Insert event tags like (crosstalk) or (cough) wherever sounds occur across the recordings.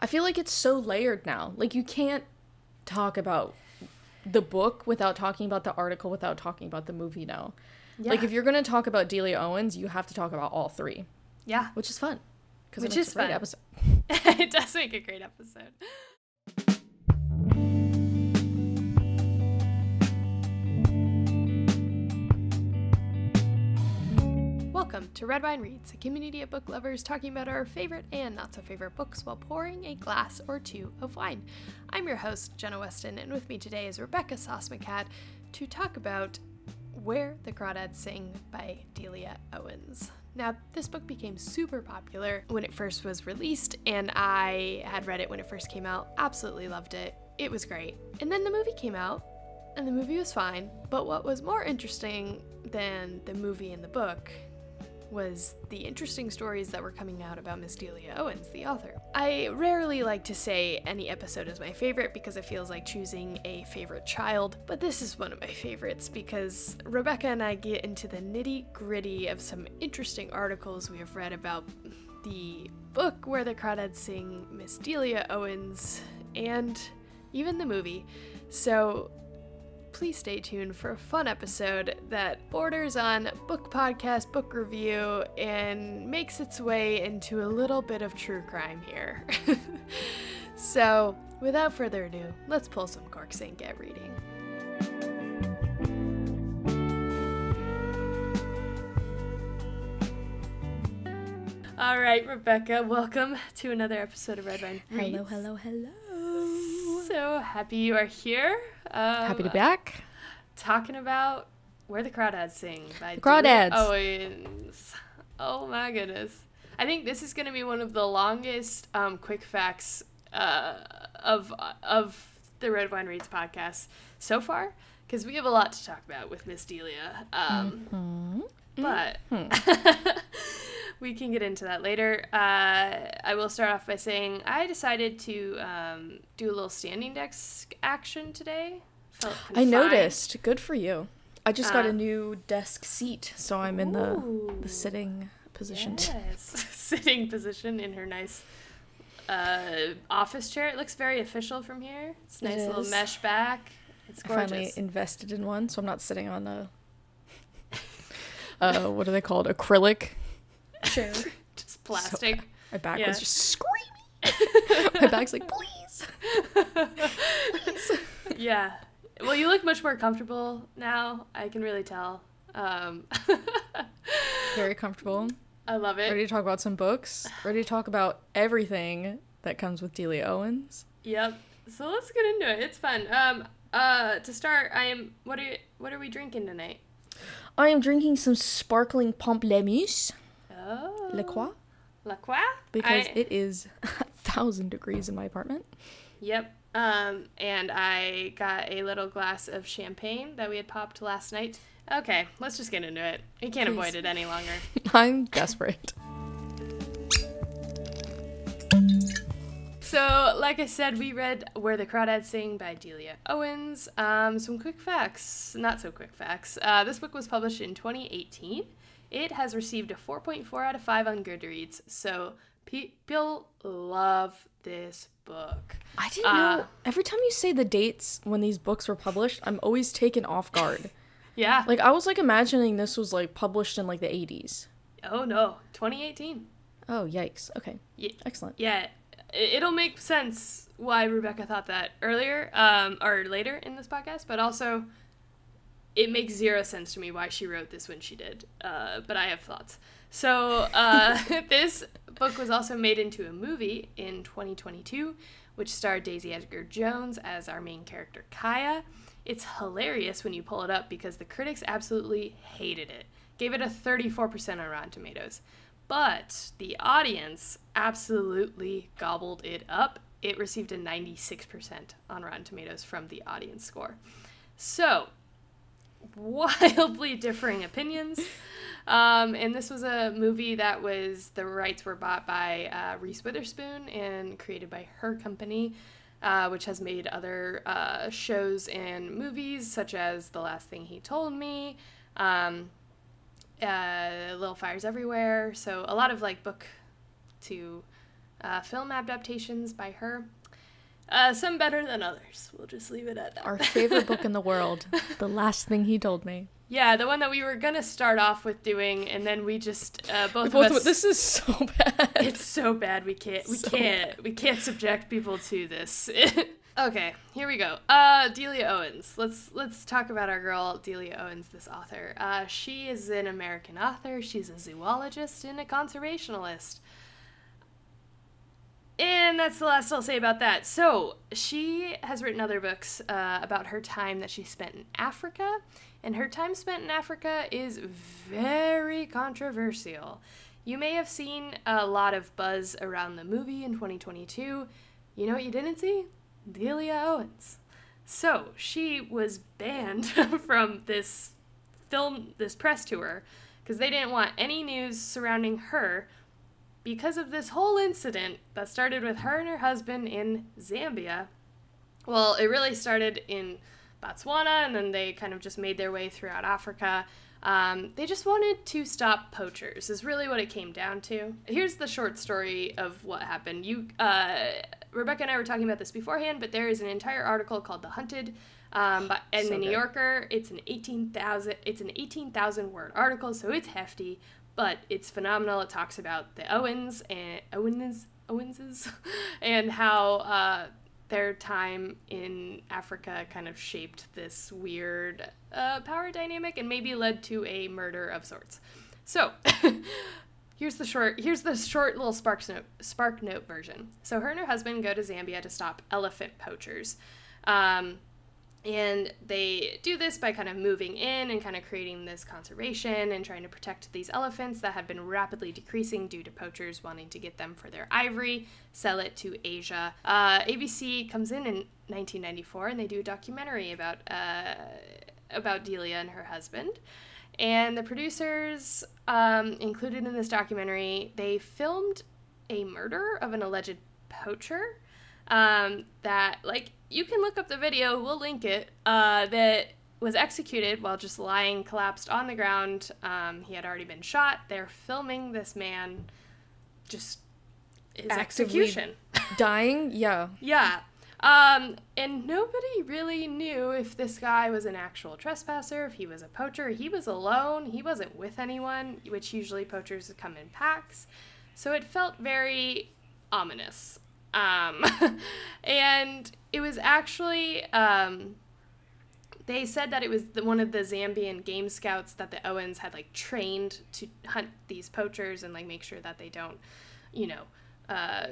I feel like it's so layered now. Like you can't talk about the book without talking about the article without talking about the movie now. Yeah. Like if you're gonna talk about Delia Owens, you have to talk about all three, yeah. which is fun. Which is a great fun. episode. (laughs) it does make a great episode. Welcome to Red Wine Reads, a community of book lovers talking about our favorite and not so favorite books while pouring a glass or two of wine. I'm your host, Jenna Weston, and with me today is Rebecca Sauce-McCat to talk about Where the Crawdads Sing by Delia Owens. Now, this book became super popular when it first was released, and I had read it when it first came out. Absolutely loved it. It was great. And then the movie came out, and the movie was fine. But what was more interesting than the movie and the book was the interesting stories that were coming out about Miss Delia Owens, the author. I rarely like to say any episode is my favorite because it feels like choosing a favorite child, but this is one of my favorites because Rebecca and I get into the nitty gritty of some interesting articles we have read about the book where the crawdads sing Miss Delia Owens and even the movie. So please stay tuned for a fun episode that borders on book podcast, book review, and makes its way into a little bit of true crime here. (laughs) so, without further ado, let's pull some corks and get reading. All right, Rebecca, welcome to another episode of Red Wine Reads. Hello, hello, hello. So happy you are here. Um, Happy to be back. talking about where the crawdads sing by The Crawdads. Owens. Oh my goodness! I think this is going to be one of the longest um, quick facts uh, of of the Red Wine Reads podcast so far because we have a lot to talk about with Miss Delia. Um, Hmm. But (laughs) we can get into that later. Uh, I will start off by saying I decided to um, do a little standing desk action today. I noticed. Good for you. I just got Uh, a new desk seat, so I'm in the the sitting position. Yes, (laughs) sitting position in her nice uh, office chair. It looks very official from here. It's It nice little mesh back. It's I finally invested in one, so I'm not sitting on a (laughs) uh, what are they called? Acrylic chair. (laughs) Just plastic. My back Yeah. was just screaming. (laughs) My back's like, please. please. (laughs) yeah. Well, you look much more comfortable now. I can really tell. Um, Very comfortable. I love it. Ready to talk about some books. Ready to talk about everything that comes with Delia Owens. Yep. So let's get into it. It's fun. Um. Uh. To start, I am. What are What are we drinking tonight? I am drinking some sparkling pamplemousse, Oh. La Croix, La Croix. because I- it is (laughs) a thousand degrees in my apartment. Yep. Um. And I got a little glass of champagne that we had popped last night. Okay. Let's just get into it. We can't Please. avoid it any longer. (laughs) I'm desperate. So, like I said, we read Where the Crawdads Sing by Delia Owens. Um, some quick facts, not so quick facts. Uh, this book was published in 2018. It has received a 4.4 out of 5 on Goodreads, so people love this book. I didn't Uh, know. Every time you say the dates when these books were published, I'm always taken off guard. (laughs) Yeah. like I was like imagining this was like published in like the 80s. oh no, 2018. Oh yikes. Okay. Yeah. Excellent. Yeah, it'll make sense why Rebecca thought that earlier um, or later in this podcast, but also it makes zero sense to me why she wrote this when she did. Uh, but I have thoughts. So uh, (laughs) this book was also made into a movie in 2022, which starred Daisy Edgar Jones as our main character Kya. It's hilarious when you pull it up because the critics absolutely hated it. Gave it a 34% on Rotten Tomatoes. But the audience absolutely gobbled it up. It received a 96% on Rotten Tomatoes from the audience score. So, wildly differing opinions. Um, and this was a movie that was, the rights were bought by uh, Reese Witherspoon and created by her company, uh, which has made other uh, shows and movies, such as The Last Thing He Told Me, um, uh, Little Fires Everywhere. So, a lot of like book to uh, film adaptations by her. Uh, some better than others. We'll just leave it at that. Our favorite book in the (laughs) world. The last thing he told me. Yeah, the one that we were gonna start off with doing, and then we just uh, both, Both of us. this is so (laughs) bad. It's so bad we can't we So can't we can't subject people to this. (laughs) okay, here we go. Uh Delia Owens. Let's let's talk about our girl Delia Owens, this author. Uh she is an American author. She's a zoologist and a conservationalist. And that's the last I'll say about that. So, she has written other books uh, about her time that she spent in Africa, and her time spent in Africa is very controversial. You may have seen a lot of buzz around the movie in 2022. You know what you didn't see? Delia Owens. So, she was banned (laughs) from this film, this press tour, because they didn't want any news surrounding her because of this whole incident that started with her and her husband in Zambia. Well, it really started in Botswana, and then they kind of just made their way throughout Africa. Um, they just wanted to stop poachers, is really what it came down to. Here's the short story of what happened. You, uh, Rebecca and I were talking about this beforehand, but there is an entire article called "The Hunted." Um, So the New good. Yorker, it's an eighteen thousand. It's an eighteen thousand word article, so it's hefty but it's phenomenal. It talks about the Owens and Owens Owenses (laughs) and how uh, their time in Africa kind of shaped this weird uh, power dynamic and maybe led to a murder of sorts. So. (laughs) Here's the short. Here's the short little spark note. Spark note version. So her and her husband go to Zambia to stop elephant poachers. Um, and they do this by kind of moving in and kind of creating this conservation and trying to protect these elephants that have been rapidly decreasing due to poachers wanting to get them for their ivory, sell it to Asia. Uh, ABC comes in in 1994 and they do a documentary about uh, about Delia and her husband. And the producers um, included in this documentary, they filmed a murder of an alleged poacher um, that like you can look up the video we'll link it uh, that was executed while just lying collapsed on the ground um, he had already been shot they're filming this man just his Actively- execution Dying? (laughs) Yeah. yeah um, and nobody really knew if this guy was an actual trespasser, if he was a poacher. He was alone, he wasn't with anyone, which usually poachers come in packs. So it felt very ominous. Um, (laughs) and it was actually, um, they said that it was the, one of the Zambian game scouts that the Owens had like trained to hunt these poachers and like make sure that they don't, you know, uh,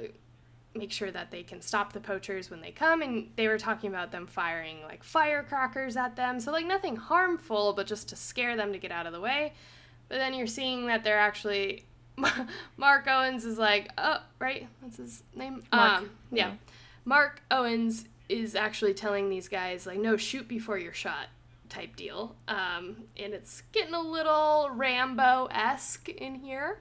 make sure that they can stop the poachers when they come. And they were talking about them firing like firecrackers at them. So like nothing harmful but just to scare them to get out of the way. But then you're seeing that they're actually (laughs) mark owens is like oh right what's his name Mark, um, yeah yeah. mark owens is actually telling these guys like no shoot before you're shot type deal um, and it's getting a little rambo-esque in here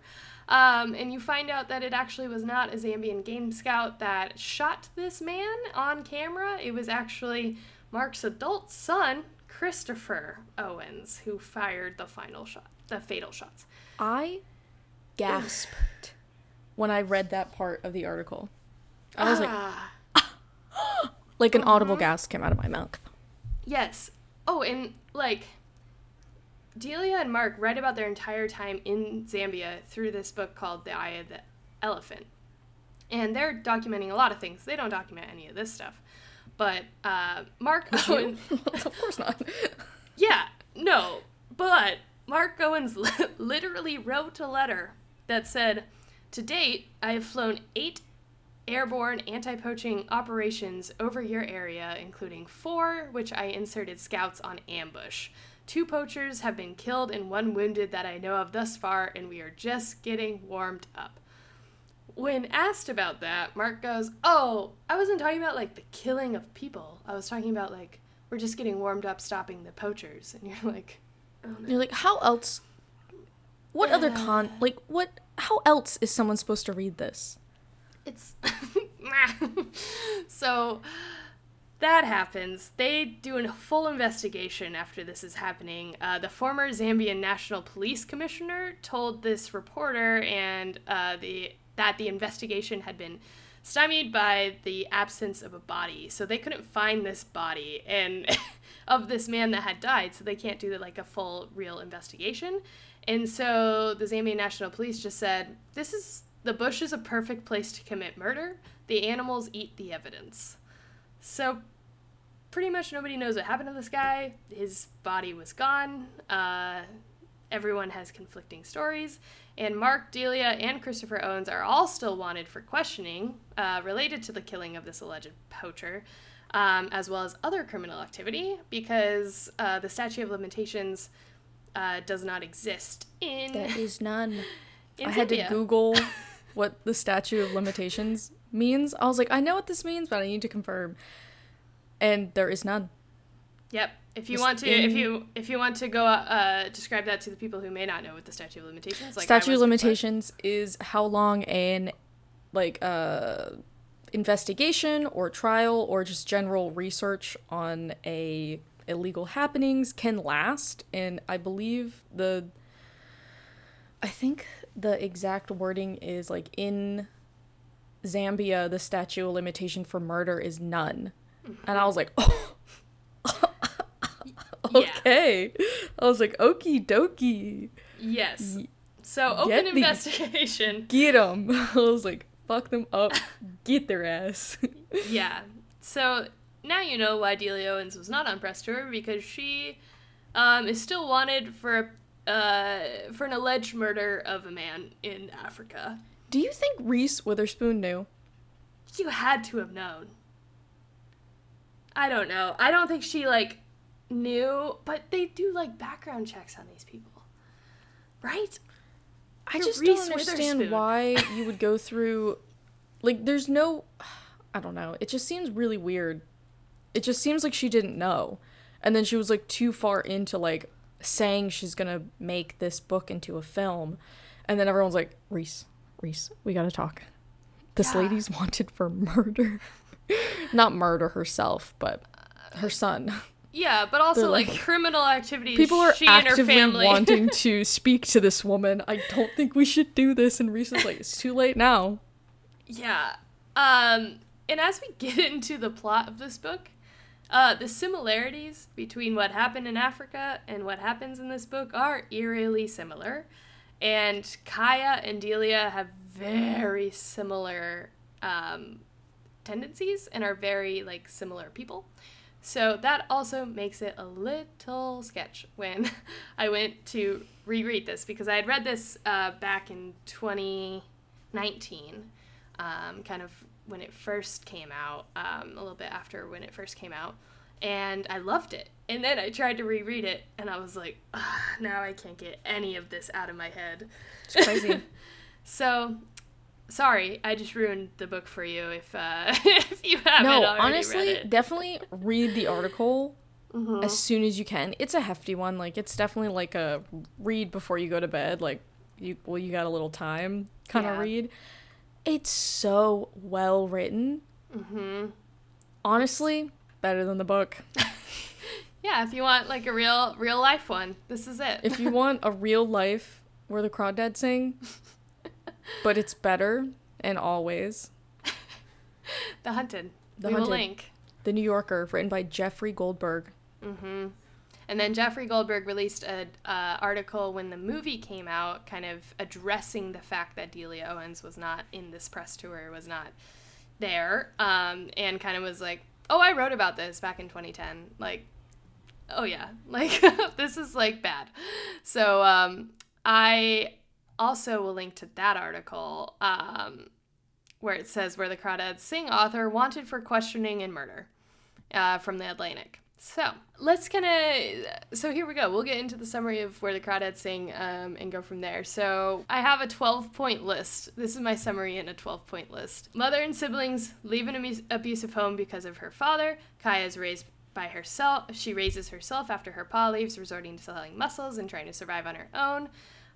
um, and you find out that it actually was not a Zambian game scout that shot this man on camera. It was actually Mark's adult son, Christopher Owens, who fired the final shot, the fatal shots. I gasped when I read that part of the article. I was like, Ah, (gasps) like an audible Uh-huh. gasp came out of my mouth. yes. Oh, and like Delia and Mark write about their entire time in Zambia through this book called The Eye of the Elephant. And they're documenting a lot of things. They don't document any of this stuff. But uh, Mark (laughs) Owens, (laughs) of course not. (laughs) Yeah, no, but Mark Owens li- literally wrote a letter that said, To date, I have flown eight airborne anti poaching operations over your area, including four which I inserted scouts on ambush. Two poachers have been killed and one wounded that I know of thus far, and we are just getting warmed up. When asked about that, Mark goes, Oh, I wasn't talking about like the killing of people. I was talking about like, we're just getting warmed up stopping the poachers. And you're like, oh no. You're like, how else? What other con? Like, what? How else is someone supposed to read this? It's. (laughs) so that happens. They do a full investigation after this is happening. Uh, the former Zambian National Police Commissioner told this reporter and uh, the that the investigation had been stymied by the absence of a body. So they couldn't find this body and (laughs) of this man that had died, so they can't do like a full real investigation. And so the Zambian National Police just said, "This is the bush is a perfect place to commit murder. The animals eat the evidence." So pretty much nobody knows what happened to this guy. His body was gone. Uh, everyone has conflicting stories. And Mark, Delia, and Christopher Owens are all still wanted for questioning uh, related to the killing of this alleged poacher, um, as well as other criminal activity, because uh, the statute of limitations uh, does not exist in. There is none. (laughs) in I had to Google (laughs) what the statute of limitations means. I was like, I know what this means, but I need to confirm. And there is none. Yep. If you Just want to, if you if you want to go uh, describe that to the people who may not know what the statute of limitations like statute of before. limitations is how long an like uh investigation or trial or just general research on a illegal happenings can last and i believe the i think the exact wording is like in zambia the statute of limitation for murder is none and i was like oh (laughs) (laughs) Yeah. okay i was like okie dokie Yes. So open Get these- investigation. (laughs) get them. I was like, fuck them up, get their ass. yeah. So now you know why Delia Owens was not on press tour because she um, is still wanted for uh, for an alleged murder of a man in Africa. Do you think Reese Witherspoon knew? You had to have known. I don't know. I don't think she like knew, but they do like background checks on these people, right? I You're just Reese don't understand why (laughs) you would go through like there's no (sighs) I don't know. It just seems really weird. It just seems like she didn't know. And then she was like too far into like saying she's going to make this book into a film. And then everyone's like, "Reese, Reese, we got to talk. This Yeah. lady's (laughs) wanted for murder." Not murder herself, but her son. Yeah, but also like, like- criminal activities. People are she and her actively family. (laughs) wanting to speak to this woman. I don't think we should do this. And Reese is like, it's too late now. Yeah. Um, and as we get (laughs) into the plot of this book, uh, the similarities between what happened in Africa and what happens in this book are eerily similar. And Kya and Delia have very similar um, tendencies and are very like similar people. So that also makes it a little sketch when (laughs) I went to reread this because I had read this uh, back in 2019, um, kind of when it first came out, um, a little bit after when it first came out, and I loved it. And then I tried to reread it, and I was like, "Ugh, now I can't get any of this out of my head. It's crazy. (laughs) So, sorry, I just ruined the book for you if uh, (laughs) if you haven't no, already honestly, read it. definitely read the article Mhm. as soon as you can. It's a hefty one. Like, it's definitely like a read before you go to bed. Like, you well, you got a little time kind of Yeah. read. It's so well written. Mm-hmm. Honestly, better than the book. (laughs) Yeah, if you want like a real real life one, this is it. if you want a real life where the crawdads sing, (laughs) but it's better and always. the Hunted, The we Hunted. link. The New Yorker, written by Jeffrey Goldberg. hmm And then Jeffrey Goldberg released an uh, article when the movie came out, kind of addressing the fact that Delia Owens was not in this press tour, was not there, um, and kind of was like, "Oh, I wrote about this back in 2010." Like, oh yeah, (laughs) like this is like bad. So um, I also will link to that article um, where it says where the crawdads sing author wanted for questioning and murder uh, from the Atlantic. So let's kind of. So here we go. We'll get into the summary of where the crawdads sing um, and go from there. So I have a 12 point list. This is my summary in a 12 point list. Mother and siblings leave an abu- abusive home because of her father. Kya is raised by herself. She raises herself after her pa leaves, resorting to selling mussels and trying to survive on her own.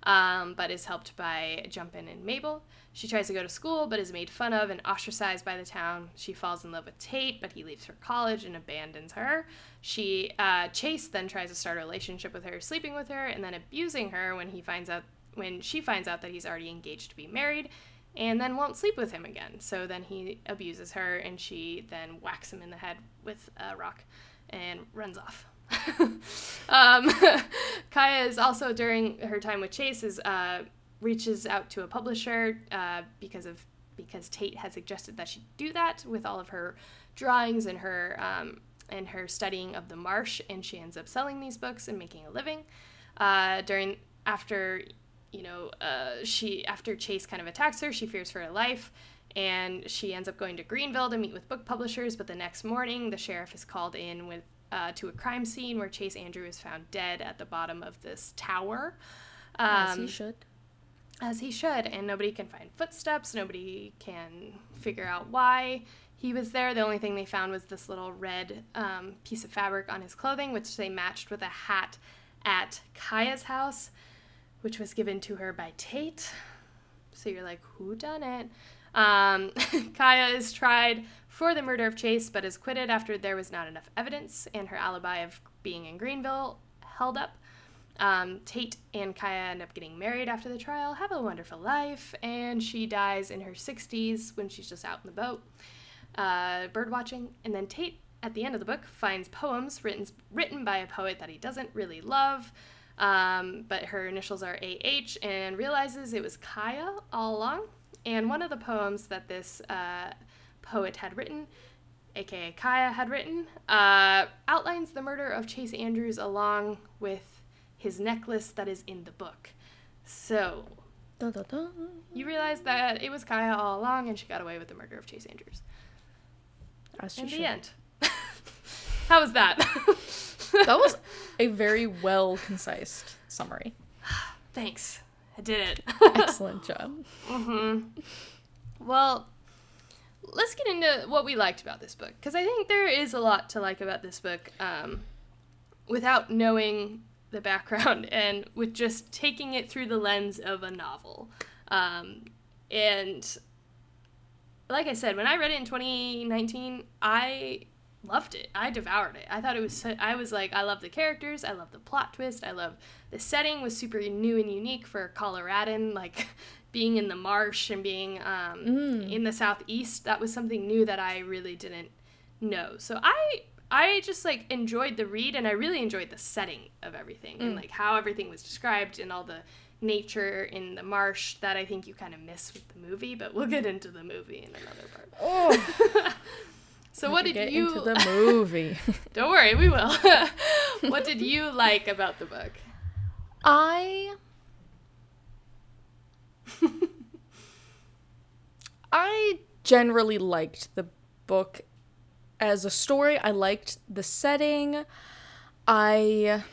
Um, but is helped by Jumpin' and Mabel. She tries to go to school, but is made fun of and ostracized by the town. She falls in love with Tate, but he leaves for college and abandons her. She uh, Chase then tries to start a relationship with her, sleeping with her, and then abusing her when he finds out when she finds out that he's already engaged to be married. and then won't sleep with him again. So then he abuses her, and she then whacks him in the head with a rock and runs off. (laughs) um, (laughs) Kya is also during her time with Chase is uh, reaches out to a publisher uh, because of because Tate had suggested that she do that with all of her drawings and her um, and her studying of the marsh, and she ends up selling these books and making a living. Uh, during after you know uh, she after Chase kind of attacks her, she fears for her life. And she ends up going to Greenville to meet with book publishers. But the next morning, the sheriff is called in with uh, to a crime scene where Chase Andrew is found dead at the bottom of this tower. Um, as he should. As he should, and nobody can find footsteps. Nobody can figure out why he was there. The only thing they found was this little red um, piece of fabric on his clothing, which they matched with a hat at Kya's house, which was given to her by Tate. So you're like, who done it? Um, (laughs) Kya is tried for the murder of Chase, but is acquitted after there was not enough evidence and her alibi of being in Greenville held up. Um, Tate and Kya end up getting married after the trial, have a wonderful life, and she dies in her 60s when she's just out in the boat uh, bird watching. And then Tate, at the end of the book, finds poems written, written by a poet that he doesn't really love, um, but her initials are AH, and realizes it was Kya all along. And one of the poems that this uh, poet had written, aka Kya had written, uh, outlines the murder of Chase Andrews along with his necklace that is in the book. So, da, da, da. you realize that it was Kya all along and she got away with the murder of Chase Andrews. As In the end. (laughs) How was that? (laughs) that was a very well concise summary. (sighs) Thanks. I did it. (laughs) Excellent job. Mm-hmm. Well, let's get into what we liked about this book because I think there is a lot to like about this book um, without knowing the background and with just taking it through the lens of a novel. Um, and like I said, when I read it in 2019, I loved it. I devoured it. I thought it was so, I was like I love the characters, I love the plot twist, I love the setting was super new and unique for Coloradan like (laughs) being in the marsh and being um, mm. in the southeast. That was something new that I really didn't know. So I I just like enjoyed the read and I really enjoyed the setting of everything mm. and like how everything was described and all the nature in the marsh that I think you kind of miss with the movie, but we'll get into the movie in another part. Oh. (laughs) so what did you into the movie? (laughs) Don't worry, we will. (laughs) what did you like about the book? I I generally liked the book as a story. I liked the setting. I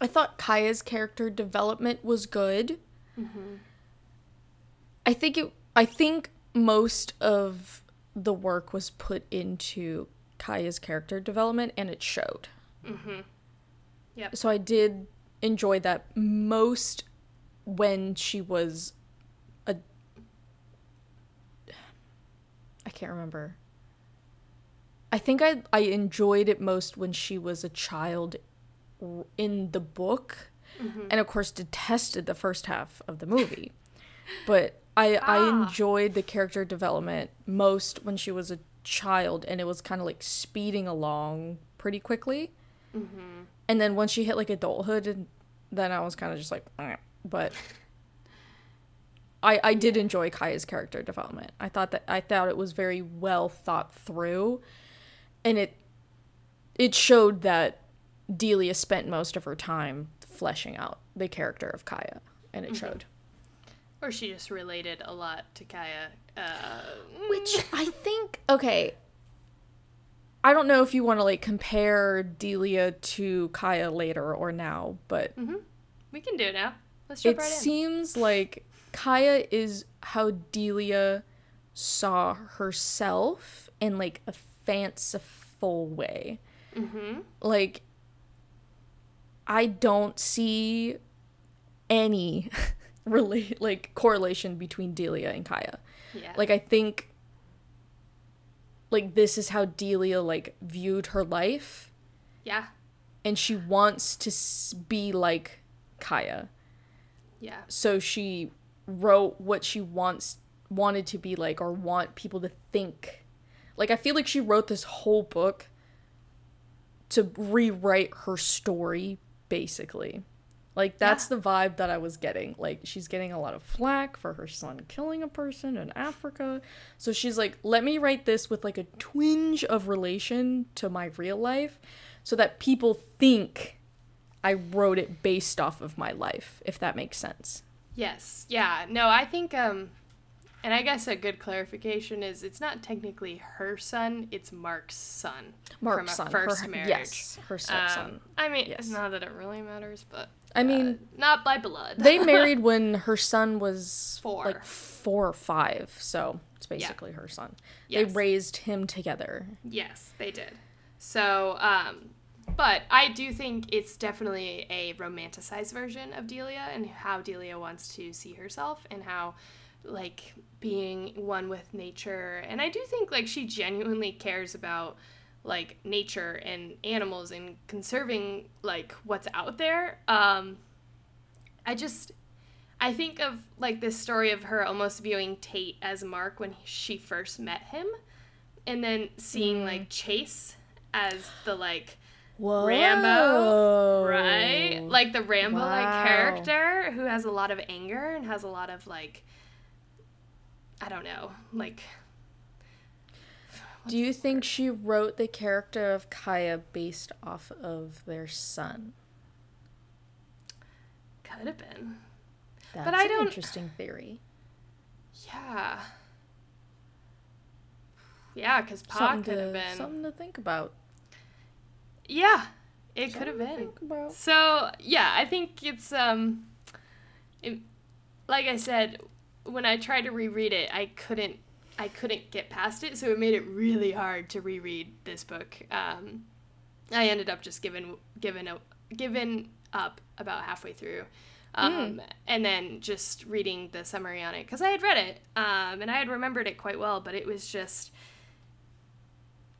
I thought Kya's character development was good. Mm-hmm. I think it. I think most of the work was put into Kya's character development, and it showed. Mm-hmm. Yep. So I did enjoy that most when she was a. I can't remember. I think I I enjoyed it most when she was a child in the book, mm-hmm. and of course detested the first half of the movie. but I ah. I enjoyed the character development most when she was a child, and it was kind of like speeding along pretty quickly. Mm-hmm. And then once she hit like adulthood, and then I was kind of just like, but. I, I did enjoy Kya's character development. I thought that I thought it was very well thought through, and it it showed that Delia spent most of her time fleshing out the character of Kya, and it mm-hmm. showed. Or she just related a lot to Kya. Uh, Which I think, okay, I don't know if you want to like compare Delia to Kya later or now, but mm-hmm. we can do it now. Let's jump it right in. seems like Kya is how Delia saw herself in like a fanciful way. Mm-hmm. Like I don't see any (laughs) relate like correlation between Delia and Kya. Yeah. Like I think like this is how Delia like viewed her life. Yeah. And she wants to be like Kya. Yeah. So she wrote what she wants wanted to be like or want people to think. Like I feel like she wrote this whole book to rewrite her story basically. Like that's yeah. the vibe that I was getting. Like she's getting a lot of flack for her son killing a person in Africa. So she's like, "Let me write this with like a twinge of relation to my real life so that people think I wrote it based off of my life, if that makes sense." Yes. Yeah. No, I think um and I guess a good clarification is it's not technically her son, it's Mark's son. Mark's from a son. First her, marriage. Yes, her stepson. Um, I mean, yes. not that it really matters, but. I mean, uh, not by blood. they (laughs) married when her son was four. like four or five, so it's basically yeah. her son. Yes. They raised him together. Yes, they did. So, um, but I do think it's definitely a romanticized version of Delia and how Delia wants to see herself and how like being one with nature and i do think like she genuinely cares about like nature and animals and conserving like what's out there um i just i think of like this story of her almost viewing tate as mark when she first met him and then seeing mm. like chase as the like Whoa. Rambo, right? Like the Rambo like wow. character who has a lot of anger and has a lot of like I don't know, like. Do you think she wrote the character of Kya based off of their son? Could have been. That's but I don't... interesting theory. Yeah. Yeah, because Pa could have been something to think about. Yeah, it could have been. So yeah, I think it's um, it, like I said, when I tried to reread it, I couldn't I couldn't get past it, so it made it really hard to reread this book. Um, I ended up just giving given a, given up about halfway through, um, mm. and then just reading the summary on it because I had read it um, and I had remembered it quite well, but it was just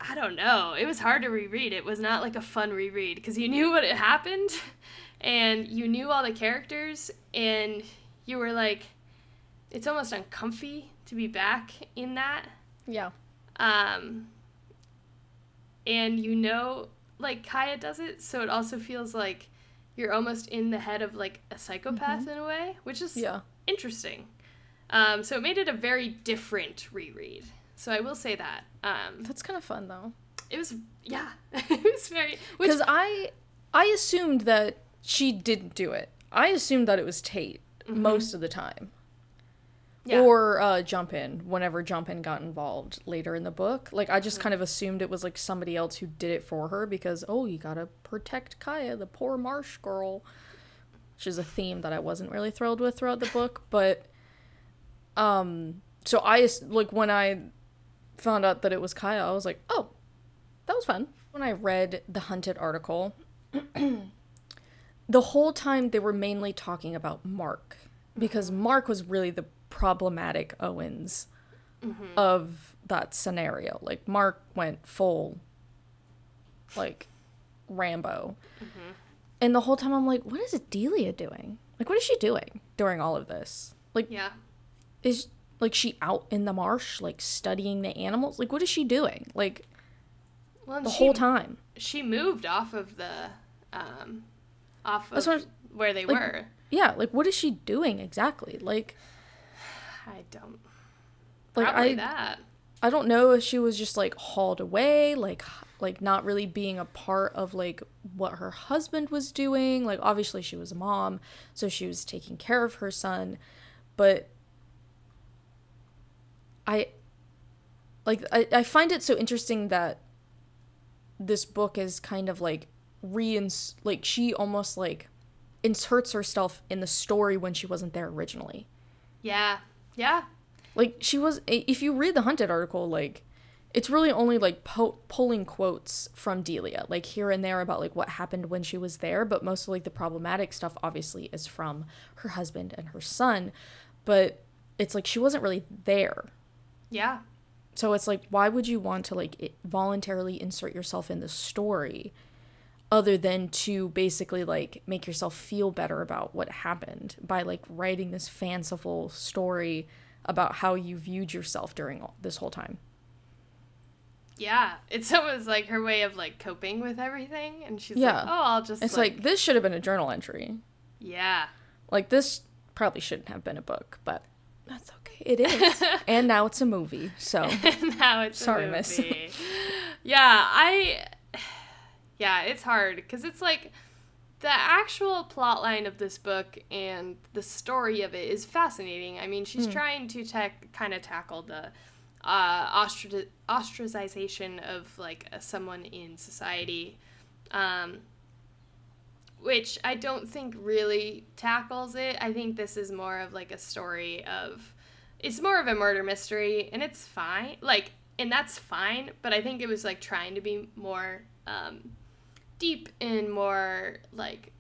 I don't know. It was hard to reread. It was not like a fun reread because you knew what had happened, (laughs) and you knew all the characters, and you were like it's almost uncomfy to be back in that. Yeah. Um and you know like Kya does it, so it also feels like you're almost in the head of like a psychopath mm-hmm. in a way, which is yeah. interesting. Um, so it made it a very different reread. So I will say that. Um, That's kind of fun though. It was yeah. (laughs) it was very because I I assumed that she didn't do it. I assumed that it was Tate mm-hmm. most of the time. Yeah. Or uh, Jumpin', whenever Jumpin' got involved later in the book. Like, I just mm-hmm. kind of assumed it was like somebody else who did it for her because, oh, you gotta protect Kya, the poor marsh girl. Which is a theme that I wasn't really thrilled with throughout the book. But, um, so I, like, when I found out that it was Kya, I was like, oh, that was fun. When I read the Hunted article, (clears throat) the whole time they were mainly talking about Mark because. Mark was really the problematic Owens mm-hmm. of that scenario. Like Mark went full like Rambo. Mm-hmm. And the whole time I'm like, what is Delia doing? Like what is she doing during all of this? Like Yeah. Is like she out in the marsh like studying the animals? Like what is she doing? Like well, the she, whole time. She moved off of the um off of where they like, were. Yeah, like what is she doing exactly? Like I don't. Like Probably I that. I don't know if she was just like hauled away, like like not really being a part of like what her husband was doing. Like obviously she was a mom, so she was taking care of her son, but I like I, I find it so interesting that this book is kind of like reins like she almost like inserts herself in the story when she wasn't there originally. Yeah. Yeah. Like she was if you read the hunted article like it's really only like po- pulling quotes from Delia, like here and there about like what happened when she was there, but most of like the problematic stuff obviously is from her husband and her son, but it's like she wasn't really there. Yeah. So it's like why would you want to like voluntarily insert yourself in the story? Other than to basically like make yourself feel better about what happened by like writing this fanciful story about how you viewed yourself during all, this whole time. Yeah, it's (laughs) almost like her way of like coping with everything, and she's yeah. like, "Oh, I'll just." It's like, like this should have been a journal entry. Yeah. Like this probably shouldn't have been a book, but that's okay. It is, (laughs) and now it's a movie. So (laughs) now it's sorry, miss. yeah, I. Yeah, it's hard because it's like the actual plot line of this book and the story of it is fascinating. I mean, she's mm. trying to tech kind of tackle the uh, ostracization of like a, someone in society, um, which I don't think really tackles it. I think this is more of like a story of, it's more of a murder mystery, and it's fine. Like, and that's fine. But I think it was like trying to be more. Um, deep and more like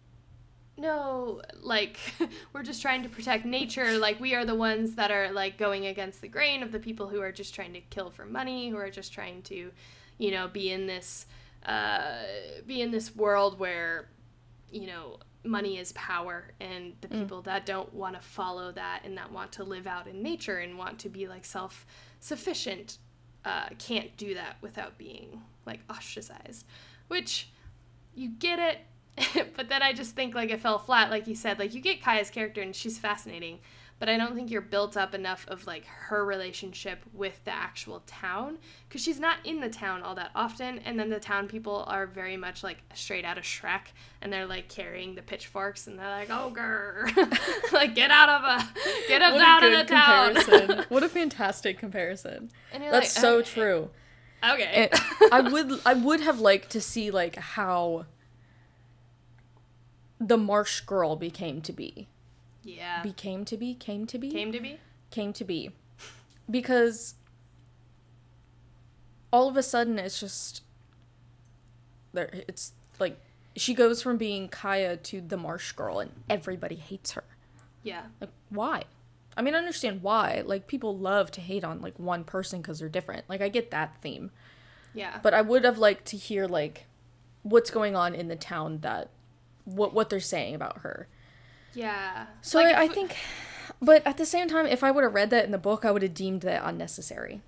no like (laughs) we're just trying to protect nature like we are the ones that are like going against the grain of the people who are just trying to kill for money who are just trying to you know be in this uh be in this world where you know money is power and the mm. people mm. that don't want to follow that and that want to live out in nature and want to be like self sufficient uh, can't do that without being like ostracized which you get it, (laughs) but then I just think like it fell flat, like you said. Like you get Kya's character and she's fascinating, but I don't think you're built up enough of like her relationship with the actual town because she's not in the town all that often. And then the town people are very much like straight out of Shrek, and they're like carrying the pitchforks, and they're like, "Oh, grr, (laughs) like get out of uh, a get us out of the town." (laughs) what a fantastic comparison. That's like, so okay. true. Okay. (laughs) I would I would have liked to see like how the marsh girl became to be. Yeah. Became to be, came to be. Came to be? Came to be. Because all of a sudden it's just there it's like she goes from being Kya to the marsh girl and everybody hates her. Yeah. Like why? I mean, I understand why. Like people love to hate on like one person because they're different. Like I get that theme. Yeah. But I would have liked to hear like what's going on in the town that what what they're saying about her. Yeah. So like I, I think, but at the same time, if I would have read that in the book, I would have deemed that unnecessary.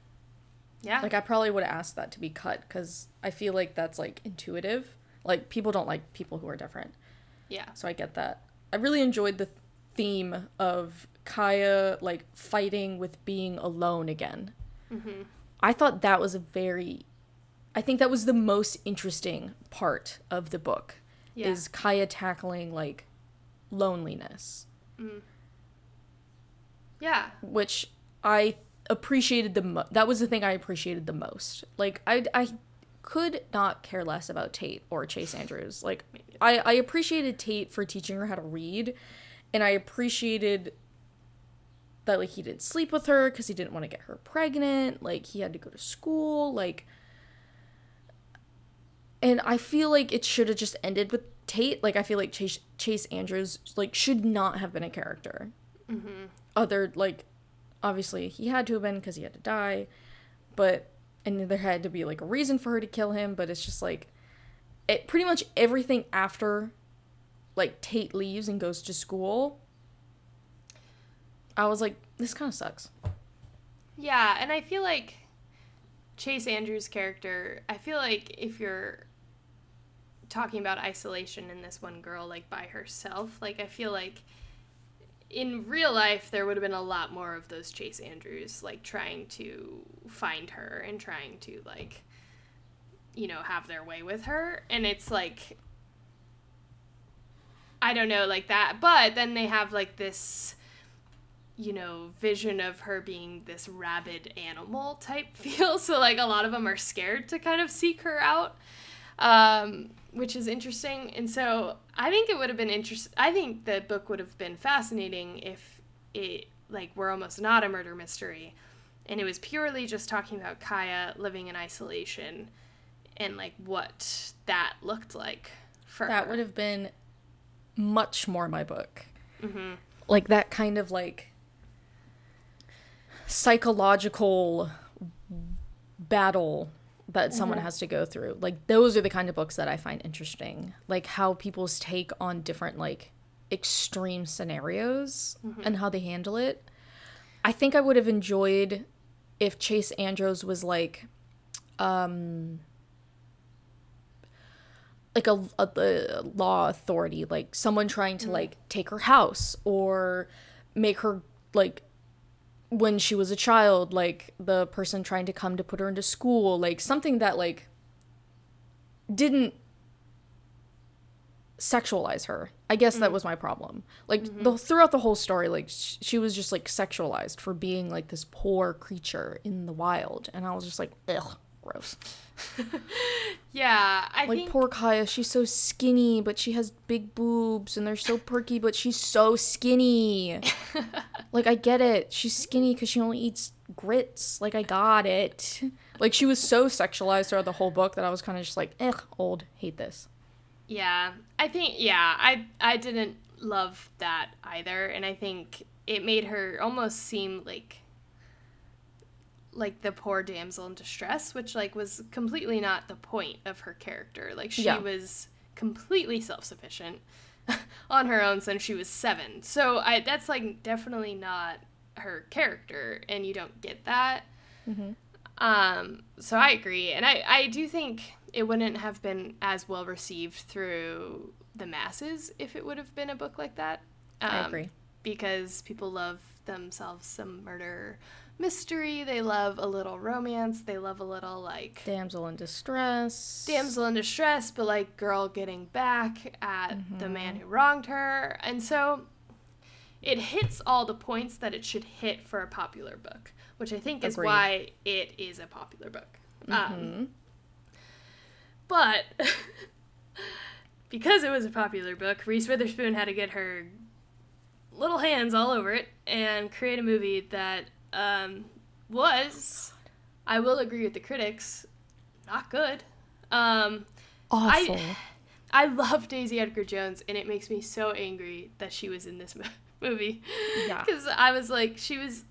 Yeah. Like I probably would have asked that to be cut because I feel like that's like intuitive. Like people don't like people who are different. Yeah. So I get that. I really enjoyed the theme of Kya like fighting with being alone again. Mm-hmm. I thought that was a very, I think that was the most interesting part of the book. Yeah. Is Kya tackling like loneliness. Mm. Yeah. Which I appreciated the mo- that was the thing I appreciated the most. Like I I could not care less about Tate or Chase Andrews. Like I I appreciated Tate for teaching her how to read and I appreciated that like he didn't sleep with her because he didn't want to get her pregnant like he had to go to school like and i feel like it should have just ended with tate like i feel like chase, chase andrews like should not have been a character mm-hmm. other like obviously he had to have been because he had to die but and there had to be like a reason for her to kill him but it's just like it pretty much everything after like tate leaves and goes to school I was like, this kind of sucks. Yeah, and I feel like Chase Andrews' character, I feel like if you're talking about isolation in this one girl, like by herself, like I feel like in real life there would have been a lot more of those Chase Andrews, like trying to find her and trying to, like, you know, have their way with her. And it's like, I don't know, like that. But then they have like this you know, vision of her being this rabid animal type (laughs) feel. So, like, a lot of them are scared to kind of seek her out, um, which is interesting. And so, I think it would have been interesting. I think the book would have been fascinating if it, like, were almost not a murder mystery and it was purely just talking about Kya living in isolation and, like, what that looked like for that her. would have been much more my book. Mm-hmm. Like, that kind of, like, psychological battle that someone has to go through. Like those are the kind of books that I find interesting. Like how people's take on different like extreme scenarios and how they handle it. I think I would have enjoyed if Chase Andrews was like um like a, a, a law authority, like someone trying to mm. like take her house or make her like when she was a child, like the person trying to come to put her into school, like something that like didn't sexualize her. I guess that mm. was my problem. Like mm-hmm. the throughout the whole story, like sh- she was just like sexualized for being like this poor creature in the wild, and I was just like, ugh, gross. (laughs) Yeah, I Like think poor Kya, she's so skinny, but she has big boobs, and they're so perky, but she's so skinny. (laughs) like I get it, she's skinny because she only eats grits. Like I got it. Like she was so sexualized throughout the whole book that I was kind of just like, ugh, old, hate this. Yeah, I think yeah, I I didn't love that either, and I think it made her almost seem like like the poor damsel in distress, which like was completely not the point of her character. Like she Yeah. was completely self-sufficient (laughs) on her own since she was 7. So I that's like definitely not her character and you don't get that. Um so I agree and I I do think it wouldn't have been as well received through the masses if it would have been a book like that. I Um, agree. because people love themselves some murder mystery. They love a little romance. They love a little like Damsel in distress. damsel in distress, but like girl getting back at the man who wronged her. And so it hits all the points that it should hit for a popular book, which I think is Agreed. why it is a popular book. Um, Mhm. but (laughs) because it was a popular book, Reese Witherspoon had to get her little hands all over it and create a movie that um, was, I will agree with the critics, not good. Um, Awful. I love Daisy Edgar Jones, and it makes me so angry that she was in this mo- (laughs) movie. Yeah. because I was like, she was,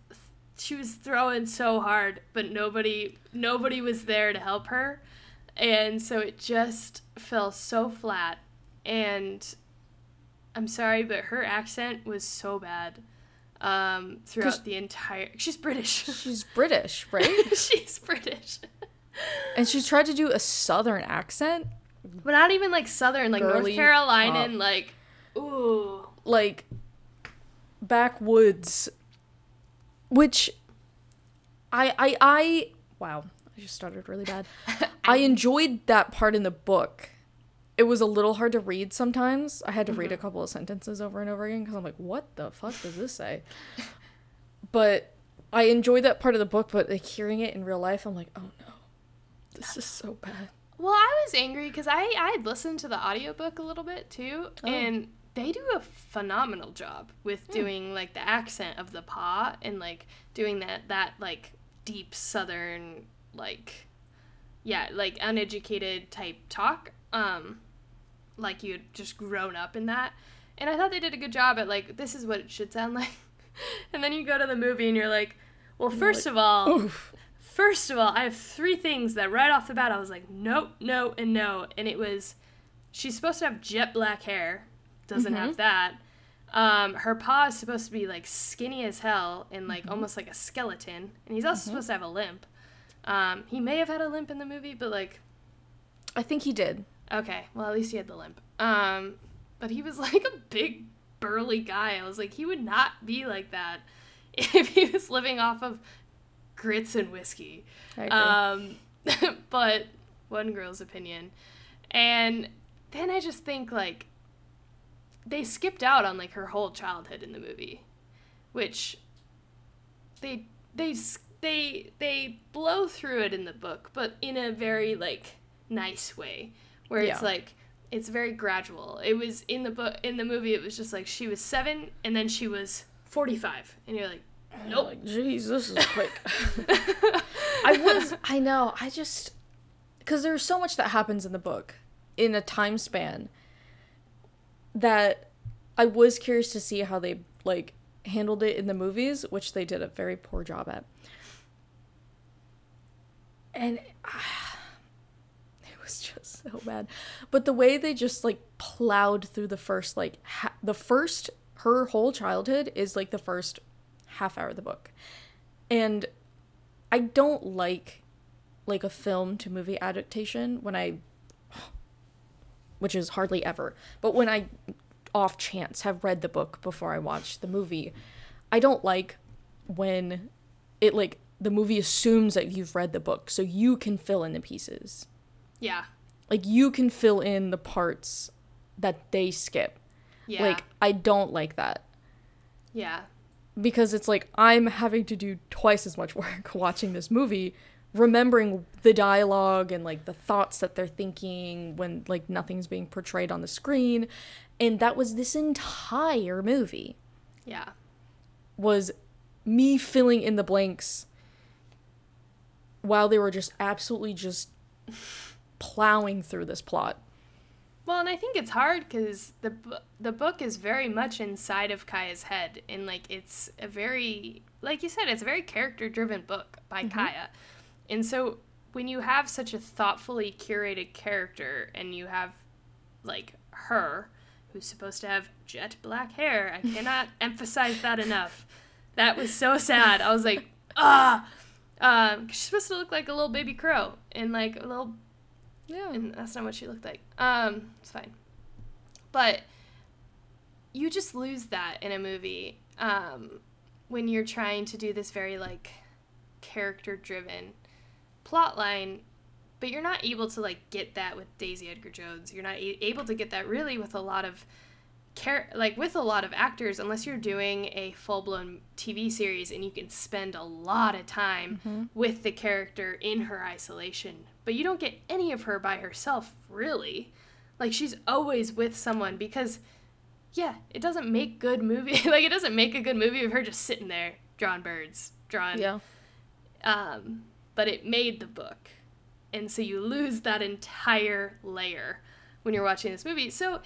she was throwing so hard, but nobody, nobody was there to help her, and so it just fell so flat. And I'm sorry, but her accent was so bad um, throughout the entire. She's British. She's British, (laughs) right? she's British. and she tried to do a southern accent. But not even like southern, like North Girly Carolinian, like ooh. like backwoods which I I I wow, I just started really bad. (laughs) I enjoyed that part in the book. It was a little hard to read sometimes. I had to read a couple of sentences over and over again because I'm like, what the fuck does this say? (laughs) But I enjoyed that part of the book, but like hearing it in real life, I'm like, oh no, this is so bad. Well, I was angry because I I had listened to the audiobook a little bit too, Oh. and they do a phenomenal job with doing like the accent of the paw and like doing that that like deep southern like yeah like uneducated type talk um like you had just grown up in that and i thought they did a good job at like this is what it should sound (laughs) like and then you go to the movie and you're like well first of all Oof. First of all, I have three things that right off the bat I was like, nope, no, and no. And it was, she's supposed to have jet black hair, doesn't have that. Um, her paw is supposed to be like skinny as hell and like almost like a skeleton. And he's also supposed to have a limp. Um, he may have had a limp in the movie, but like, I think he did. Okay, well, at least he had the limp. Um, but he was (laughs) like a big, burly guy. I was like, he would not be like that (laughs) if he was living off of grits and whiskey. Um, (laughs) but one girl's opinion. And then I just think like they skipped out on like her whole childhood in the movie, which they they they they blow through it in the book, but in a very like nice way, where it's like it's very gradual. It was in the book in the movie. It was just like she was seven and then she was forty five, and you're like, nope. Like, jeez, this is (laughs) quick. (laughs) I was, I know, I just, because there's so much that happens in the book in a time span that I was curious to see how they, like, handled it in the movies, which they did a very poor job at. And ah, was (laughs) just so bad. But the way they just like plowed through the first like ha- the first her whole childhood is like the first half hour of the book. And I don't like like a film to movie adaptation when I (sighs) which is hardly ever. But when I off chance have read the book before I watch the movie, I don't like when it like the movie assumes that you've read the book so you can fill in the pieces. Yeah. Like you can fill in the parts that they skip. Yeah. Like I don't like that yeah. because it's like I'm having to do twice as much (laughs) work watching this movie remembering the dialogue and like the thoughts that they're thinking when like nothing's being portrayed on the screen and that was this entire movie Yeah. was me filling in the blanks while they were just absolutely just plowing through this plot. Well, and I think it's hard because the the book is very much inside of Kya's head, and like it's a very, like you said, it's a very character driven book by Kya, and so when you have such a thoughtfully curated character, and you have like her, who's supposed to have jet black hair, I (laughs) cannot emphasize that enough. That was so sad. I was like, ah, um, she's supposed to look like a little baby crow and like a little Yeah. and that's not what she looked like. Um, it's fine. But you just lose that in a movie um, when you're trying to do this very like character driven plot line but you're not able to like get that with Daisy Edgar Jones. You're not a- able to get that really with a lot of char- like with a lot of actors unless you're doing a full-blown TV series and you can spend a lot of time with the character in her isolation. But you don't get any of her by herself really. Like she's always with someone because yeah, it doesn't make good movie. (laughs) like it doesn't make a good movie of her just sitting there drawing birds, drawing Yeah. um, but it made the book. And so you lose that entire layer when you're watching this movie. So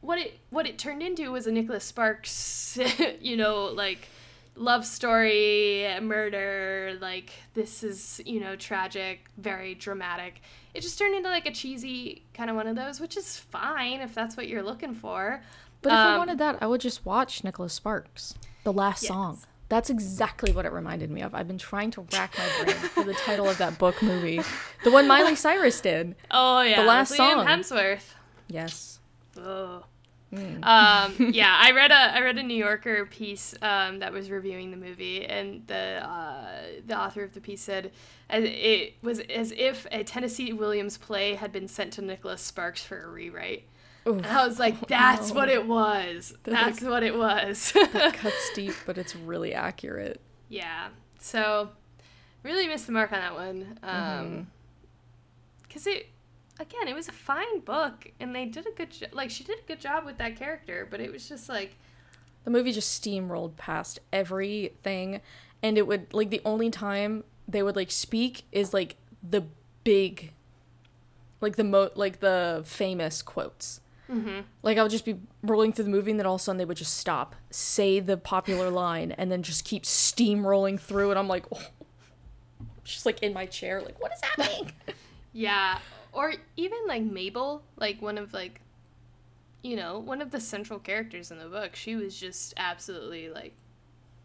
what it what it turned into was a Nicholas Sparks, (laughs) you know, like love story, murder, like this is, you know, tragic, very dramatic. It just turned into like a cheesy kind of one of those, which is fine if that's what you're looking for. But if I Um, wanted that, I would just watch Nicholas Sparks, the last Yes. song. That's exactly what it reminded me of. I've been trying to rack my brain (laughs) for the title of that book movie, the one Miley Cyrus did. Oh yeah, the last Liam song. Hemsworth. Yes. Oh. Hmm. Um, yeah, I read a I read a New Yorker piece um, that was reviewing the movie, and the uh, the author of the piece said it was as if a Tennessee Williams play had been sent to Nicholas Sparks for a rewrite. Oof. And I was like, that's no. what it was. They're That's what it was. That (laughs) cuts deep, but it's really accurate. yeah. So really missed the mark on that one. Um, because it again, it was a fine book, and they did a good job. Like she did a good job with that character, but it was just like. The movie just steamrolled past everything, and it would like the only time they would like speak is like the big, like the mo like the famous quotes. Mm-hmm. Like I would just be rolling through the movie, and then all of a sudden they would just stop, say the popular (laughs) line, and then just keep steamrolling through, and I'm like, oh. (laughs) just like in my chair, like what is happening? (laughs) Yeah, or even like Mabel, like one of like, you know, one of the central characters in the book. She was just absolutely like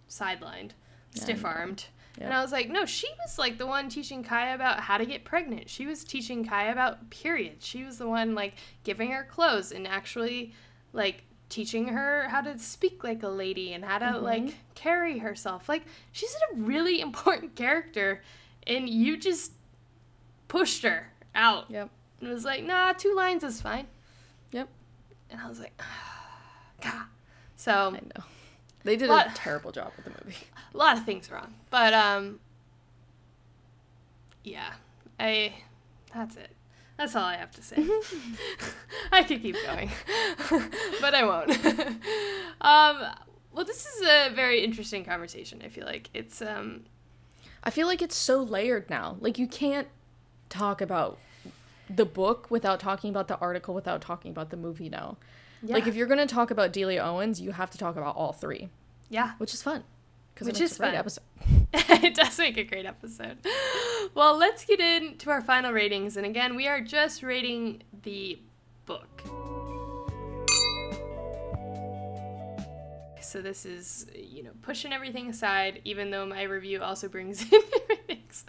sidelined, Yeah, stiff armed. And I was like, no, she was like the one teaching Kya about how to get pregnant. She was teaching Kya about periods. She was the one like giving her clothes and actually like teaching her how to speak like a lady and how to Mhm. like carry herself. Like she's a really (laughs) important character and you just pushed her out. Yep. And it was like, nah, two lines is fine. Yep. And I was like, God. So I know. They did What? a terrible job with the movie. (laughs) a lot of things wrong. But um yeah. I that's it. That's all I have to say. (laughs) (laughs) I could keep going. but I won't. um well this is a very interesting conversation, I feel like. It's um I feel like it's so layered now. Like you can't talk about the book without talking about the article without talking about the movie now. yeah. Like if you're gonna talk about Delia Owens, you have to talk about all three, yeah. which is fun. Because Which is a great fun. episode. (laughs) it does make a great episode. Well, let's get into our final ratings. And again, we are just rating the book. So this is, you know, pushing everything aside, even though my review also brings (laughs) in ratings.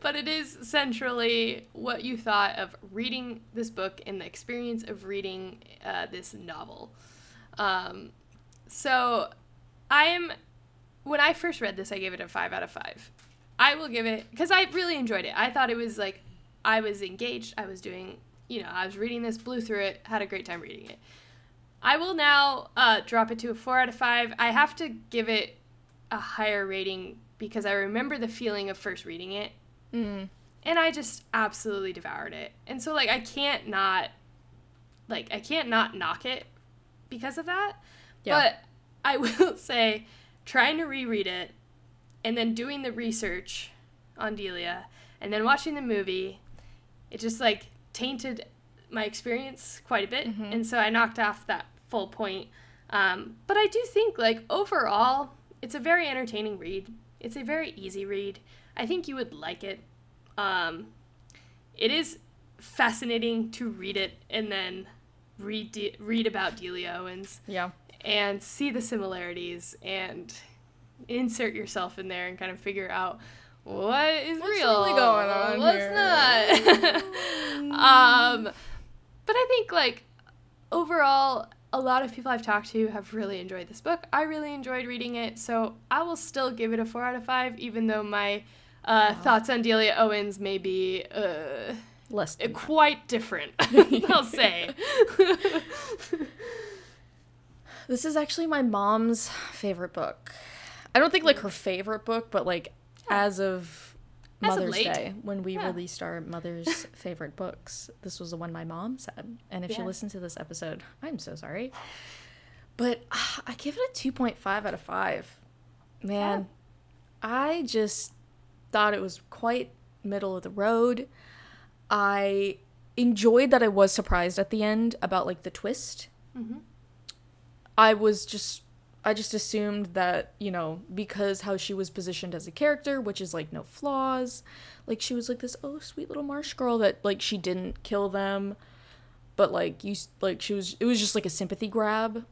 But it is centrally what you thought of reading this book and the experience of reading uh, this novel. Um, so I am when I first read this, I gave it a five out of five. I will give it because I really enjoyed it. I thought it was like I was engaged. I was doing, you know, I was reading this, blew through it, had a great time reading it. I will now uh, drop it to a four out of five. I have to give it a higher rating because I remember the feeling of first reading it, Mm. and I just absolutely devoured it. And so like I can't not, like I can't not knock it because of that. Yeah. But I (laughs) will say, trying to reread it, and then doing the research on Delia, and then watching the movie, it just like tainted my experience quite a bit, Mhm. and so I knocked off that full point. Um, but I do think like overall, it's a very entertaining read. It's a very easy read. I think you would like it. Um, it is fascinating to read it and then read De- read about Delia Owens Yeah. and see the similarities and insert yourself in there and kind of figure out what is What's real, really going on what's here? not. (laughs) um, but I think like overall, a lot of people I've talked to have really enjoyed this book. I really enjoyed reading it, so I will still give it a four out of five, even though my uh, thoughts on Delia Owens may be uh, Less than that. quite different. (laughs) (laughs) I'll say. (laughs) This is actually my mom's favorite book. I don't think like her favorite book, but like as of As Mother's. Day when we Yeah. released our mother's (laughs) favorite books, this was the one my mom said. And if she Yeah. listened to this episode, I'm so sorry. But ah, I give it a 2.5 out of 5. Man, I just thought it was quite middle of the road. I enjoyed that I was surprised at the end about like the twist. Mhm. I was just I just assumed that, you know, because how she was positioned as a character, which is like no flaws, like she was like this oh sweet little marsh girl that like she didn't kill them, but like you like she was it was just like a sympathy grab.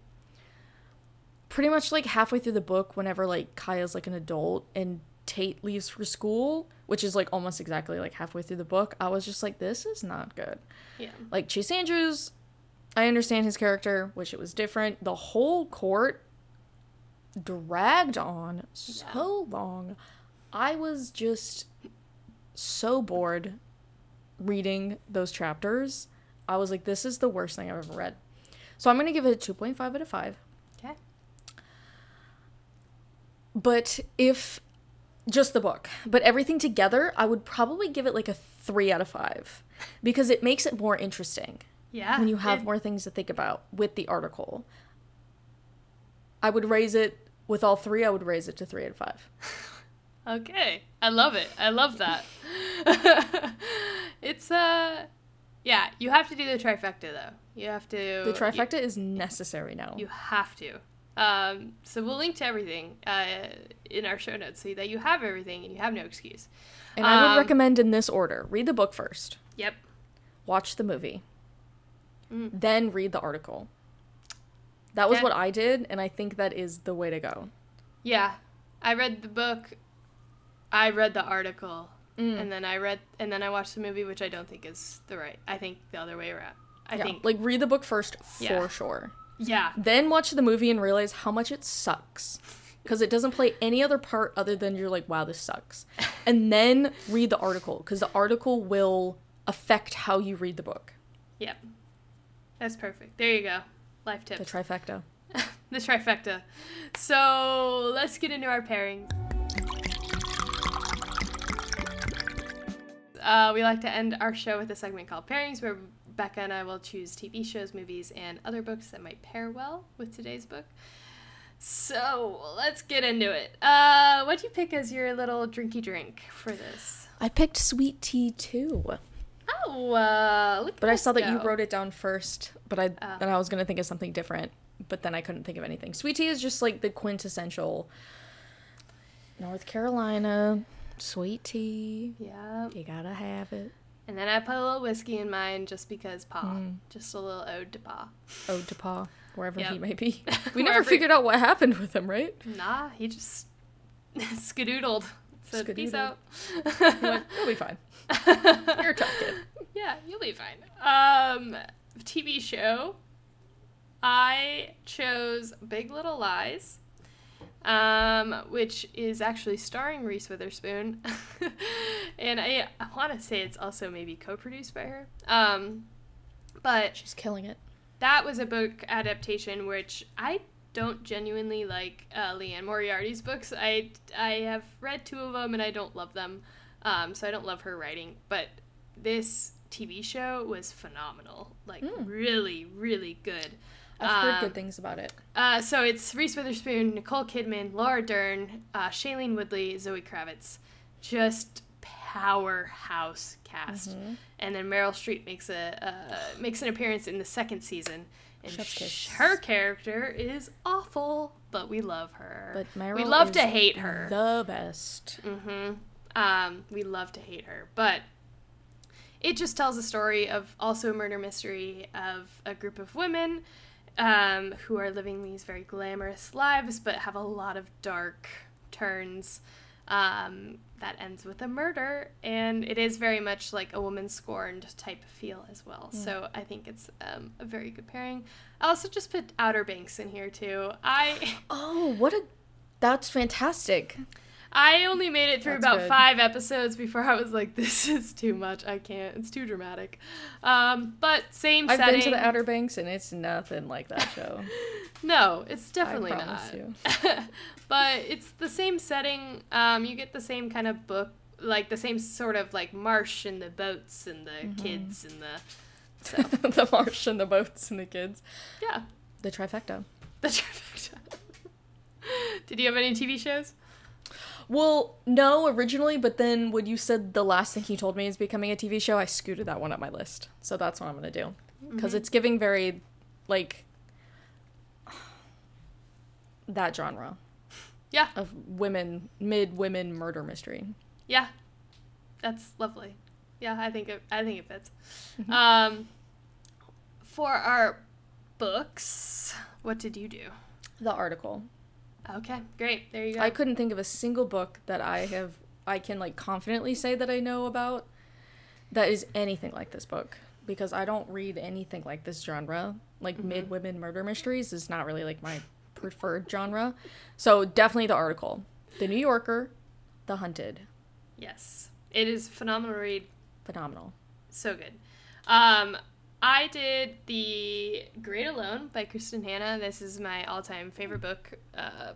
Pretty much like halfway through the book whenever like Kya's like an adult and Tate leaves for school, which is like almost exactly like halfway through the book, I was just like this is not good Yeah. like Chase Andrews, I understand his character, wish it was different. The whole court dragged on so long. I was just so bored reading those chapters. I was like, this is the worst thing I've ever read. So I'm gonna give it a 2.5 out of 5. Okay. But if just the book, but everything together, I would probably give it like a 3 out of 5 because it makes it more interesting Yeah. when you have more things to think about with the article. I would raise it with all three, I would raise it to 3 out of 5. Okay. I love it. I love that. (laughs) it's uh yeah, you have to do the trifecta though. You have to The trifecta is necessary now. You, you have to. Um, so we'll link to everything uh, in our show notes so that you have everything and you have no excuse. and I would um, recommend in this order read the book first, Yep. watch the movie, Mm. then read the article. That was Okay. what I did, and I think that is the way to go. Yeah. I read the book. I read the article. Mm. And then I read and then I watched the movie, which I don't think is the right. I think the other way around. I Yeah, think like read the book first for Yeah. sure. yeah. Then watch the movie and realize how much it sucks. Because it doesn't play any other part other than you're like, wow, this sucks. (laughs) And then read the article, because the article will affect how you read the book. Yep. That's perfect. There you go. Life tips. The trifecta. (laughs) the trifecta. So let's get into our pairing. Uh, we like to end our show with a segment called Pairings, where Bekah and I will choose TV shows, movies, and other books that might pair well with today's book. So let's get into it. Uh, what'd you pick as your little drinky drink for this? I picked sweet tea too. Oh, uh. But I saw us that you wrote it down first, but I Oh. then I was gonna think of something different, but then I couldn't think of anything. Sweet tea is just like the quintessential North Carolina, sweet tea. Yeah. You gotta have it. And then I put a little whiskey in mine just because Pa. Mm. Just a little ode to Pa. Ode to Pa, wherever he Yep. may be. (laughs) We never figured out what happened with him, right? Nah, he just (laughs) skedoodled. Said, peace out. He You'll (laughs) be fine. (laughs) You're a tough kid. yeah, you'll be fine. Um, TV show. I chose Big Little Lies, um, which is actually starring Reese Witherspoon, (laughs) and I, I want to say it's also maybe co-produced by her. Um, but She's killing it. that was a book adaptation which I don't genuinely like uh, Liane Moriarty's books. I I have read two of them and I don't love them, um, so I don't love her writing. But this TV show was phenomenal, like Mm. really really good. I've heard Um, good things about it. Uh, so it's Reese Witherspoon, Nicole Kidman, Laura Dern, uh, Shailene Woodley, Zoe Kravitz, just powerhouse cast. Mhm. And then Meryl Streep makes a uh, makes an appearance in the second season, and sh- her character is awful, but we love her. But Meryl we love to hate her. The best. Mm-hmm. Um, we love to hate her, but it just tells a story of also a murder mystery of a group of women um, who are living these very glamorous lives, but have a lot of dark turns. Um, that ends with a murder, and it is very much like a woman scorned type of feel as well. So I think it's um, a very good pairing. I also just put Outer Banks in here too. I (gasps) Oh, what a. That's fantastic. I only made it through That's about good. five episodes before I was like, (laughs) "This is too much. I can't. It's too dramatic." Um, but same setting. I've setting. been to the Outer Banks and it's nothing like that show. (laughs) No, it's definitely I not. (laughs) but it's the same setting. Um, you get the same kind of book, like the same sort of like marsh and the boats and the Mm-hmm. kids and the so the marsh and the boats and the kids. yeah, The trifecta. the trifecta. Did you have any TV shows? Well, no, originally, but then when you said the last thing he told me is becoming a TV show, I scooted that one up my list. So that's what I'm gonna do because it's giving very, like, that genre Yeah, of women, mid women murder mystery. yeah, that's lovely. Yeah, I think it. I think it fits. Mm-hmm. Um, for our books, what did you do? The article. Okay, great. There you go. I couldn't think of a single book that I have I can like confidently say that I know about that is anything like this book because I don't read anything like this genre. Like mid women murder mysteries is not really like my preferred genre. So definitely the article. The New Yorker, The Hunted. yes, it is phenomenal read. Phenomenal. So good. Um, I did the Great Alone by Kristin Hannah. This is my all-time favorite book. Uh,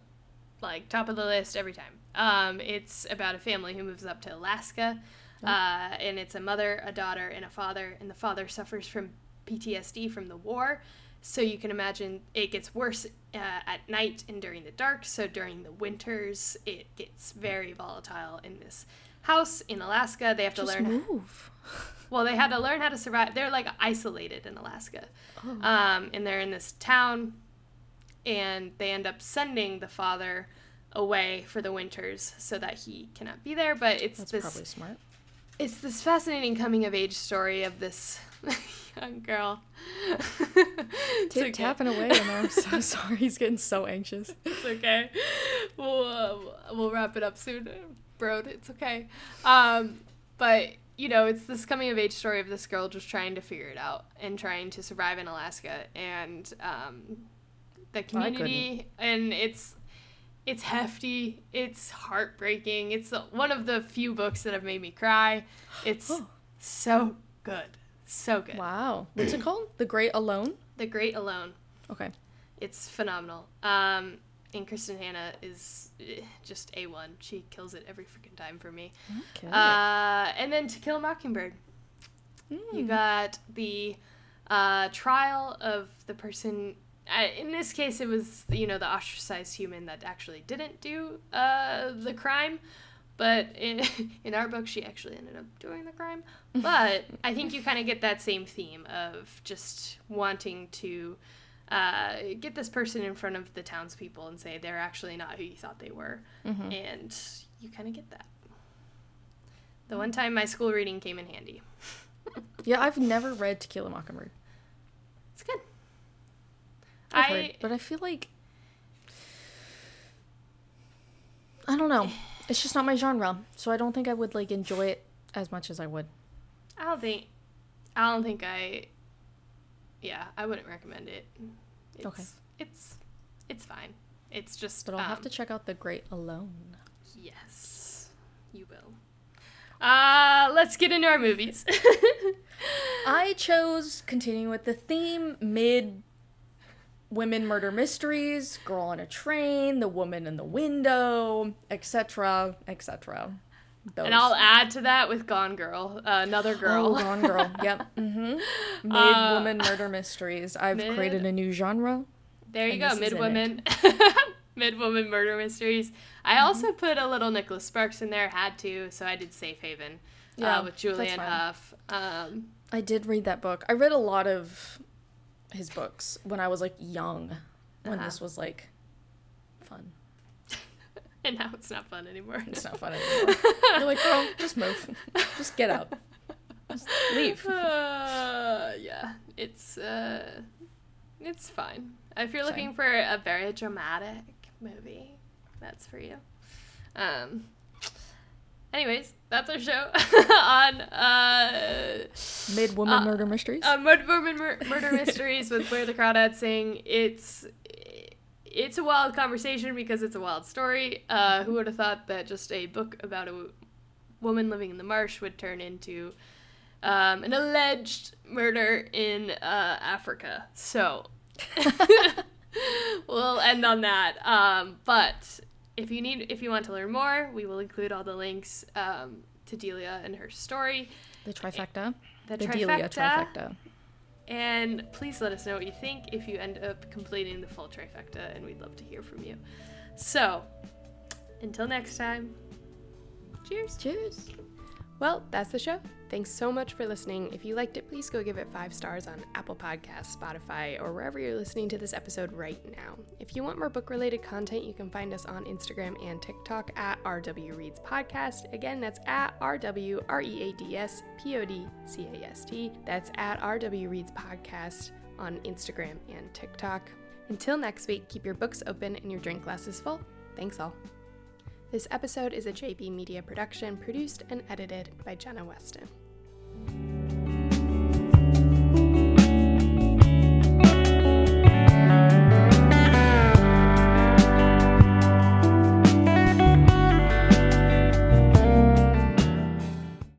like top of the list every time. Um, it's about a family who moves up to Alaska, uh, and it's a mother, a daughter, and a father. And the father suffers from PTSD from the war. So you can imagine it gets worse uh, at night and during the dark. So during the winters, it gets very volatile in this house in Alaska. They have to Just learn. move. Well, they had to learn how to survive. They're like isolated in Alaska. Um, and they're in this town, and they end up sending the father away for the winters so that he cannot be there. But it's That's this probably smart. it's this fascinating coming of age story of this (laughs) young girl. Tip okay. tapping away there. I'm so (laughs) sorry. He's getting so anxious. It's okay. We'll uh, we'll wrap it up soon, bro. It's okay. Um, but you know, it's this coming of age story of this girl just trying to figure it out and trying to survive in Alaska and um, the community, and it's it's hefty. It's heartbreaking. It's the- one of the few books that have made me cry. (gasps) It's Oh. so good, so good. Wow. What's it called? The Great Alone? The Great Alone. Okay. It's phenomenal. Um, and Kristin Hannah is eh, just a one. She kills it every freaking time for me. Okay. Uh, and then To Kill a Mockingbird. You Mm. got the uh, trial of the person. Uh, in this case, it was you know the ostracized human that actually didn't do uh, the crime, but (laughs) in, in our book, she actually ended up doing the crime. (laughs) But I think you kind of get that same theme of just wanting to uh, get this person in front of the townspeople and say they're actually not who you thought they were, Mm-hmm. and you kind of get that. The one time my school reading came in handy. (laughs) Yeah, I've never read To Kill a Mockingbird. It's good. I've I heard, but I feel like I don't know. (sighs) It's just not my genre, so I don't think I would like enjoy it as much as I would. I don't think I don't think I yeah, I wouldn't recommend it. It's, Okay. It's it's fine. It's just But I'll have um, to check out The Great Alone. Yes. You will. Uh let's get into our movies. (laughs) I chose continuing with the theme mid women murder mysteries, girl on a train, the woman in the window, etc., etc. Those. and I'll add to that with Gone Girl, uh, another girl. Oh, Gone Girl. (laughs) Yep. Mm-hmm. Mid Uh, woman murder mysteries. I've mid- created a new genre. There you go, this is in Midwomen. (laughs) Midwoman murder mysteries. I Mm-hmm. also put a little Nicholas Sparks in there, had to, so I did Safe Haven Yeah, uh, with Julianne. Hough. Um, I did read that book. I read a lot of his books when I was like young, when Uh-huh. this was like. (laughs) and now it's not fun anymore. It's not fun (laughs) anymore. You're like, girl, just move. Just get out. Just leave. (laughs) Uh, yeah, it's uh, it's fine. If you're Same. looking for a very dramatic movie, that's for you. Um. Anyways, that's our show on uh, Mid woman Uh, murder mysteries. uh Murder, Murder, Mur- Murder Mysteries with Where the Crawdads saying It's it's a wild conversation because it's a wild story. Uh, who would have thought that just a book about a w- woman living in the marsh would turn into um, an alleged murder in uh, Africa? So (laughs) we'll end on that. Um, but if you need, if you want to learn more, we will include all the links um, to Delia and her story. the trifecta. The, The trifecta. Delia trifecta. And please let us know what you think if you end up completing the full trifecta, and we'd love to hear from you. So, until next time, cheers. Cheers. Well, that's the show. Thanks so much for listening. If you liked it, please go give it five stars on Apple Podcasts, Spotify, or wherever you're listening to this episode right now. If you want more book related content, you can find us on Instagram and TikTok at RW Reads Podcast. Again, that's at RW R E A D S P O D C A S T. That's at RW Reads Podcast on Instagram and TikTok. Until next week, keep your books open and your drink glasses full. Thanks all. This episode is a JB Media production produced and edited by Jenna Weston.